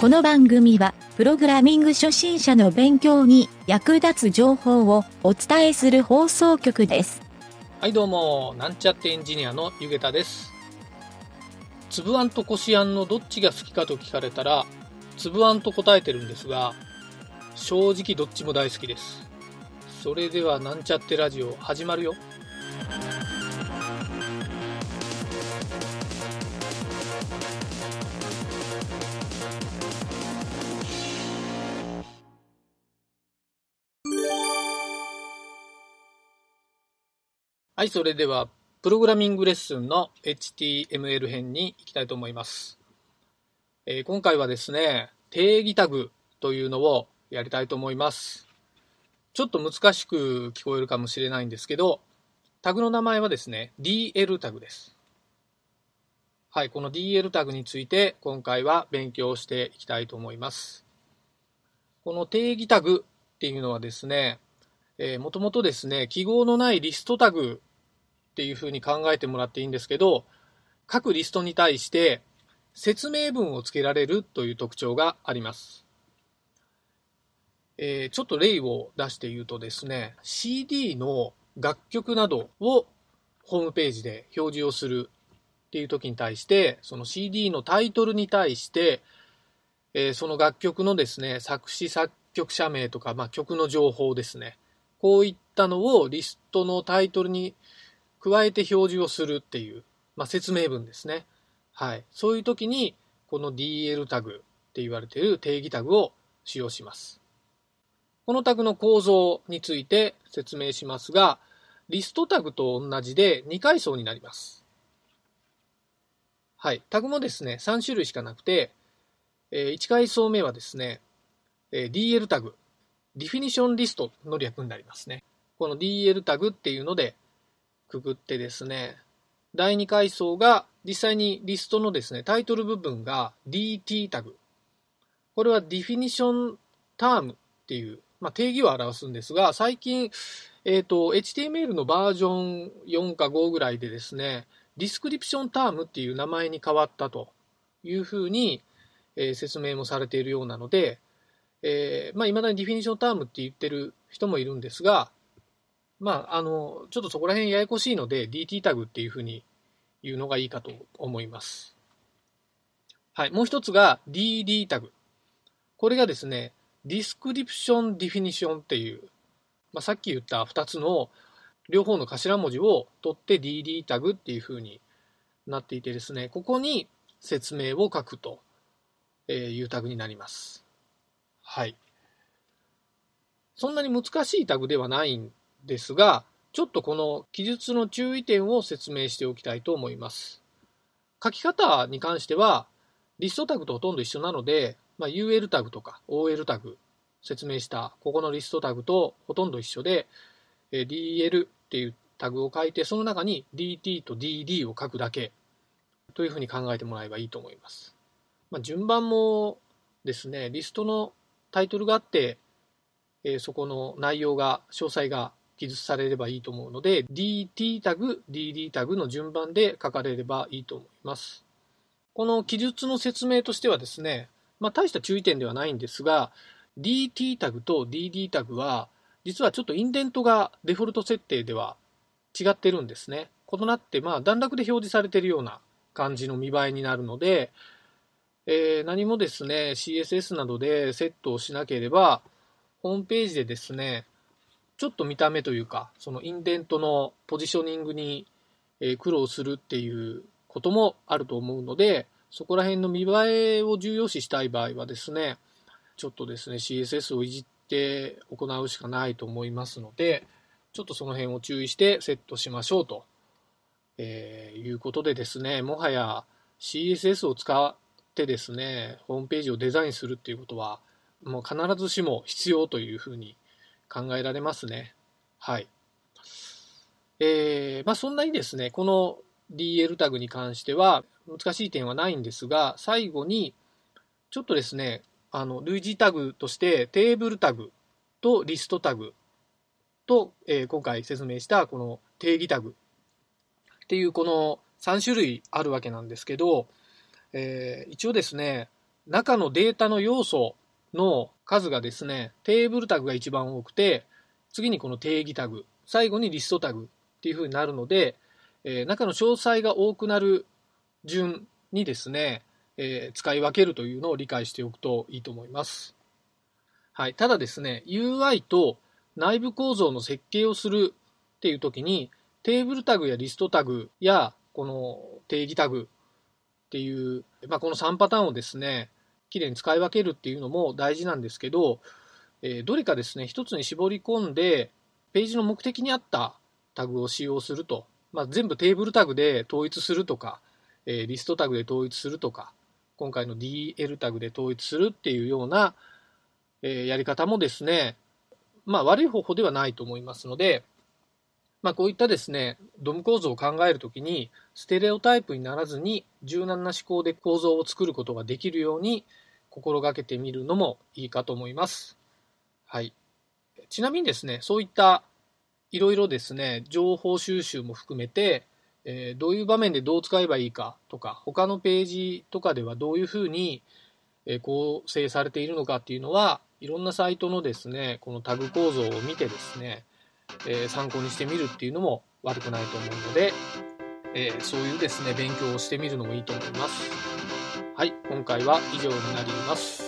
この番組は、プログラミング初心者の勉強に役立つ情報をお伝えする放送局です。はいどうも、なんちゃってエンジニアのゆげたです。つぶあんとこしあんのどっちが好きかと聞かれたら、つぶあんと答えてるんですが、正直どっちも大好きです。それではなんちゃってラジオ始まるよ。はい、それでは、プログラミングレッスンの HTML 編に行きたいと思います。えー今回はですね、定義タグというのをやりたいと思います。ちょっと難しく聞こえるかもしれないんですけど、タグの名前はですね、DL タグです。はい、この DL タグについて今回は勉強していきたいと思います。この定義タグっていうのはですね、えー、もともとですね、記号のないリストタグっていうふうに考えてもらっていいんですけど、各リストに対して説明文をつけられるという特徴があります。えーちょっと例を出して言うとですね、CD の楽曲などをホームページで表示をするっていう時に対して、その CD のタイトルに対して、えーその楽曲のですね、作詞作曲者名とか、まあ、曲の情報ですね。こういったのをリストのタイトルに加えて表示をするっていう、まあ、説明文ですね。はい。そういう時に、この DL タグって言われている定義タグを使用します。このタグの構造について説明しますが、リストタグと同じで2階層になります。はい。タグもですね、3種類しかなくて、え1階層目はですね、え DL タグ、ディフィニションリストの略になりますね。この DL タグっていうのでくくってですね、第2階層が実際にリストのですね、タイトル部分が DT タグ。これはディフィニションタームっていう、まあ、定義を表すんですが、最近、えっ、と、HTML のバージョン4か5ぐらいでですね、description term っていう名前に変わったというふうに、えー説明もされているようなので、えーまあ、未だに definition term って言ってる人もいるんですが、まあ、あの、ちょっとそこら辺ややこしいので、DT タグっていうふうに言うのがいいかと思います。はい。もう一つが DD タグ。これがですね、 description definition っていう、まあ、さっき言った二つの両方の頭文字を取って DD タグっていうふうになっていてですね、ここに説明を書くというタグになります。はい。そんなに難しいタグではないんですが、ちょっとこの記述の注意点を説明しておきたいと思います。書き方に関しては、リストタグとほとんど一緒なので、まあ、UL タグとか OL タグ、説明したここのリストタグとほとんど一緒で、DL っていうタグを書いて、その中に DT と DD を書くだけというふうに考えてもらえばいいと思います。まあ、順番もですね、リストのタイトルがあって、えそこの内容が、詳細が記述されればいいと思うので、DT タグ、DD タグの順番で書かれればいいと思います。この記述の説明としてはですね、まあ、大した注意点ではないんですが、DT タグと DD タグは、実はちょっとインデントがデフォルト設定では違ってるんですね。異なって、まあ、段落で表示されているような感じの見栄えになるので、えー何もですね、CSS などでセットをしなければ、ホームページでですね、ちょっと見た目というか、そのインデントのポジショニングに、苦労するっていうこともあると思うので、そこら辺の見栄えを重要視したい場合はですね、ちょっとですね、CSS をいじって行うしかないと思いますので、ちょっとその辺を注意してセットしましょうと、えーいうことでですね、もはや CSS を使ってですね、ホームページをデザインするっていうことは、もう必ずしも必要というふうに考えられますね。はい。えーまあそんなにですね、この DL タグに関しては難しい点はないんですが、最後にちょっとですね、あの類似タグとしてテーブルタグとリストタグと、えー今回説明したこの定義タグっていうこの3種類あるわけなんですけど、えー一応ですね、中のデータの要素の数がですね、テーブルタグが一番多くて、次にこの定義タグ、最後にリストタグっていう風になるので、えー、中の詳細が多くなる順にですね、えー、使い分けるというのを理解しておくといいと思います。はい。ただですね、UI と内部構造の設計をするっていう時に、テーブルタグやリストタグや、この定義タグっていう、まあ、この3パターンをですね、きれいに使い分けるっていうのも大事なんですけど、えー、どれかですね、一つに絞り込んで、ページの目的に合ったタグを使用すると、まあ、全部テーブルタグで統一するとか、えー、リストタグで統一するとか、今回の DL タグで統一するっていうような、えー、やり方もですね、まあ悪い方法ではないと思いますので、まあこういったですね、ドム構造を考えるときに、ステレオタイプにならずに柔軟な思考で構造を作ることができるように心がけてみるのもいいかと思います。はい。ちなみにですね、そういったいろいろですね、情報収集も含めて、えー、どういう場面でどう使えばいいかとか、他のページとかではどういうふうに構成されているのかっていうのは、いろんなサイトのですね、このタグ構造を見てですね、えー、参考にしてみるっていうのも悪くないと思うので、えー、そういうですね、勉強をしてみるのもいいと思います。はい、今回は以上になります。